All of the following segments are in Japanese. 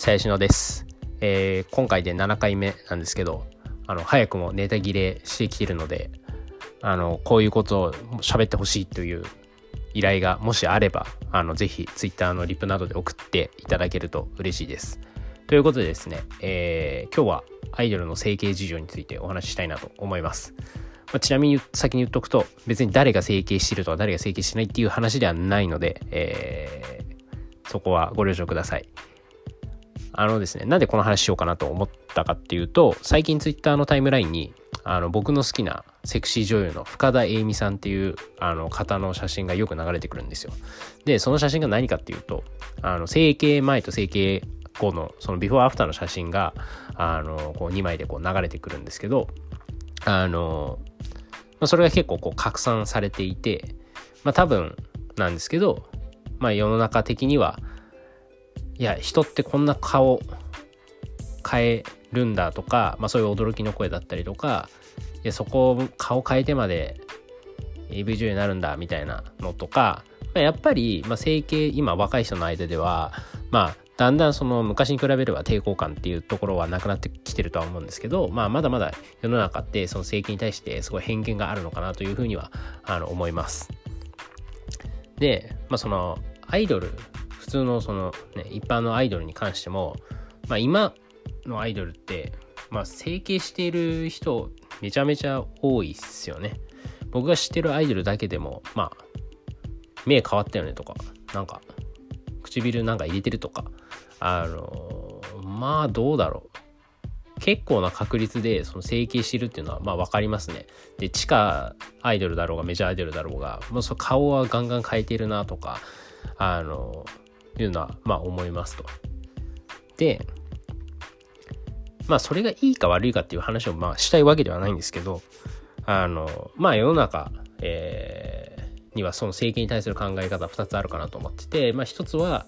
最初のです、えー、今回で7回目なんですけどあの早くもネタ切れしてきてるのであのこういうことを喋ってほしいという依頼がもしあればあのぜひ Twitter のリプなどで送っていただけると嬉しいです。ということでですね、えー、今日はアイドルの整形事情についてお話ししたいなと思います。まあ、ちなみに先に言っとくと別に誰が整形してるとか誰が整形しないっていう話ではないので、えー、そこはご了承ください。あのですね、なんでこの話しようかなと思ったかっていうと、最近 Twitter のタイムラインに、あの僕の好きなセクシー女優の深田栄美さんっていうあの方の写真がよく流れてくるんですよ。で、その写真が何かっていうと、あの整形前と整形後のそのビフォーアフターの写真があのこう2枚でこう流れてくるんですけど、あの、まあ、それが結構こう拡散されていて、まあ多分なんですけど、まあ世の中的には、いや人ってこんな顔変えるんだとか、まあ、そういう驚きの声だったりとかいやそこを顔変えてまで AV 女優になるんだみたいなのとか、まあ、やっぱり、まあ、整形今若い人の間ではまあだんだんその昔に比べれば抵抗感っていうところはなくなってきてるとは思うんですけど、まあ、まだまだ世の中ってその整形に対してすごい偏見があるのかなというふうにはあの思います。で、まあ、そのアイドル普通のその、ね、一般のアイドルに関しても、まあ、今のアイドルって、まあ、整形している人めちゃめちゃ多いっすよね。僕が知ってるアイドルだけでも、まあ、目変わったよねとか、なんか、唇なんか入れてるとか、あのまあどうだろう。結構な確率でその整形してるっていうのはまあ分かりますね。で、地下アイドルだろうがメジャーアイドルだろうが、もうそ顔はガンガン変えてるなとか、あのいうのはまあ思いますと。でまあそれがいいか悪いかっていう話をまあしたいわけではないんですけどあのまあ世の中、えー、にはその整形に対する考え方2つあるかなと思ってて、まあ、1つは、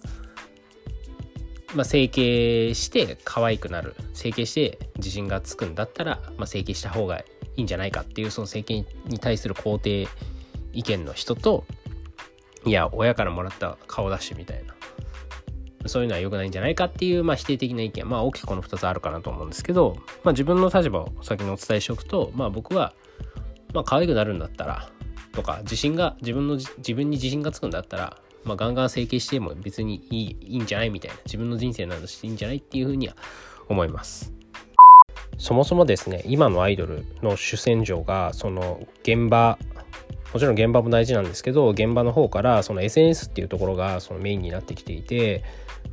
まあ、整形して可愛くなる整形して自信がつくんだったら、まあ、整形した方がいいんじゃないかっていうその整形に対する肯定意見の人といや親からもらった顔出しみたいなそういうのは良くないんじゃないかっていう、まあ、否定的な意見、まあ、大きくこの2つあるかなと思うんですけど、まあ、自分の立場を先にお伝えしておくと、まあ、僕は、まあ、可愛くなるんだったらとか自信が自分の自分に自信がつくんだったら、まあ、ガンガン整形しても別にいいいいんじゃないみたいな自分の人生などしていいんじゃないっていうふうには思います。そもそもですね今のアイドルの主戦場がその現場もちろん現場も大事なんですけど現場の方からその SNS っていうところがそのメインになってきていて、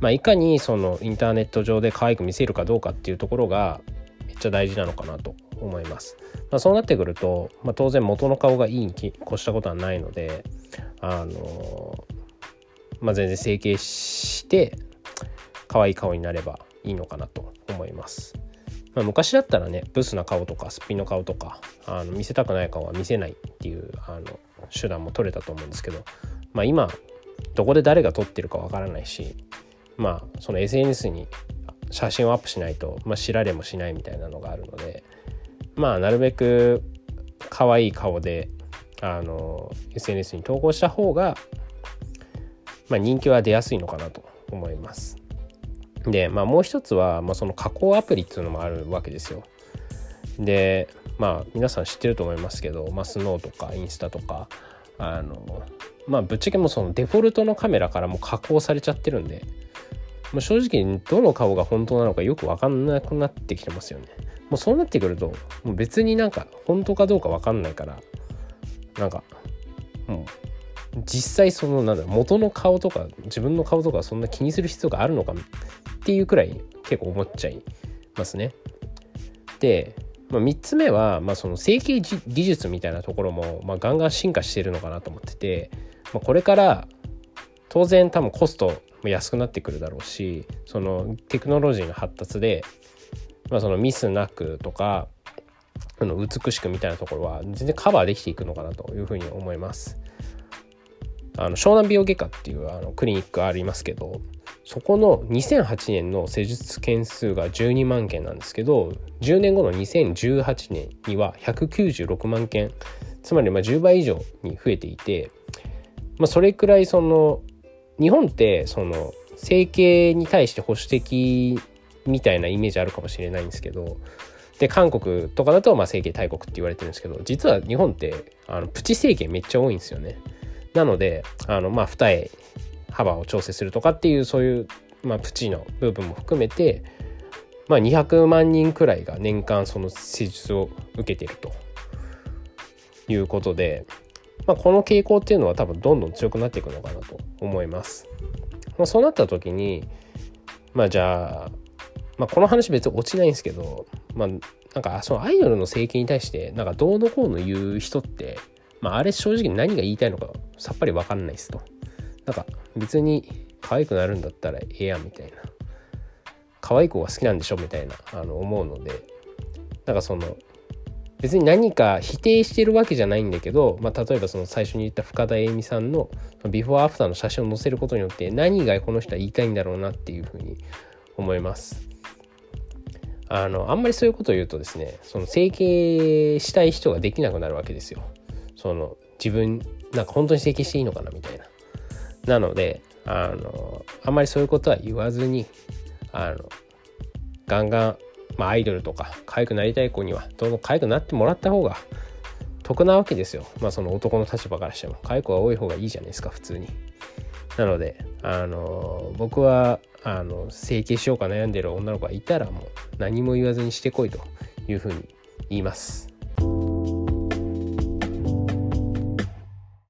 まあ、いかにそのインターネット上で可愛く見せるかどうかっていうところがめっちゃ大事なのかなと思います。まあ、そうなってくると、まあ、当然元の顔がいいに越したことはないのであのまあ、全然整形して可愛い顔になればいいのかなと思います。まあ、昔だったらねブスな顔とかすっぴんの顔とかあの見せたくない顔は見せないっていうあの手段も取れたと思うんですけど、まあ、今どこで誰が撮ってるかわからないしまあその SNS に写真をアップしないと、まあ、知られもしないみたいなのがあるのでまあなるべく可愛い顔であの SNS に投稿した方が、まあ、人気は出やすいのかなと思います。で、まあ、もう一つは、まあ、その加工アプリっていうのもあるわけですよ。でまあ皆さん知ってると思いますけど、まあ、スノーとかインスタとかあのまあぶっちゃけもうそのデフォルトのカメラからも加工されちゃってるんでもう正直どの顔が本当なのかよく分かんなくなってきてますよね。もうそうなってくるともう別になんか本当かどうか分かんないからなんかもう実際そのなんだ元の顔とか自分の顔とかそんな気にする必要があるのかっていうくらい結構思っちゃいますね。で、まあ、3つ目は、まあ、その整形技術みたいなところも、まあ、ガンガン進化してるのかなと思ってて、まあ、これから当然多分コストも安くなってくるだろうしそのテクノロジーの発達で、まあ、そのミスなくとかあの美しくみたいなところは全然カバーできていくのかなというふうに思います。あの湘南美容外科っていうあのクリニックありますけどそこの2008年の施術件数が12万件なんですけど10年後の2018年には196万件つまりま10倍以上に増えていて、まあ、それくらいその日本ってその整形に対して保守的みたいなイメージあるかもしれないんですけどで韓国とかだとまあ整形大国って言われてるんですけど実は日本ってあのプチ整形めっちゃ多いんですよね。なのであのまあ二重幅を調整するとかっていうそういう、まあ、プチの部分も含めて、まあ、200万人くらいが年間その施術を受けているということで、まあ、この傾向っていうのは多分どんどん強くなっていくのかなと思います。まあ、そうなった時にまあじゃあ、まあ、この話別に落ちないんですけど、まあ、なんかそのアイドルの整形に対してなんかどうのこうの言う人って、まあ、あれ正直何が言いたいのかさっぱり分かんないですと。なんか別に可愛くなるんだったらええやんみたいな可愛い子が好きなんでしょみたいなあの思うのでなんかその別に何か否定してるわけじゃないんだけど、まあ、例えばその最初に言った深田栄美さんのビフォーアフターの写真を載せることによって何がこの人は言いたいんだろうなっていうふうに思います。あのあんまりそういうことを言うとですねその整形したい人ができなくなるわけですよ。その自分なんか本当に整形していいのかなみたいな。なのであのあんまりそういうことは言わずにあのガンガン、まあ、アイドルとか可愛くなりたい子にはどんどん可愛くなってもらった方が得なわけですよ。まあその男の立場からしても可愛い子が多い方がいいじゃないですか普通に。なのであの僕はあの整形しようか悩んでる女の子がいたらもう何も言わずにしてこいというふうに言います。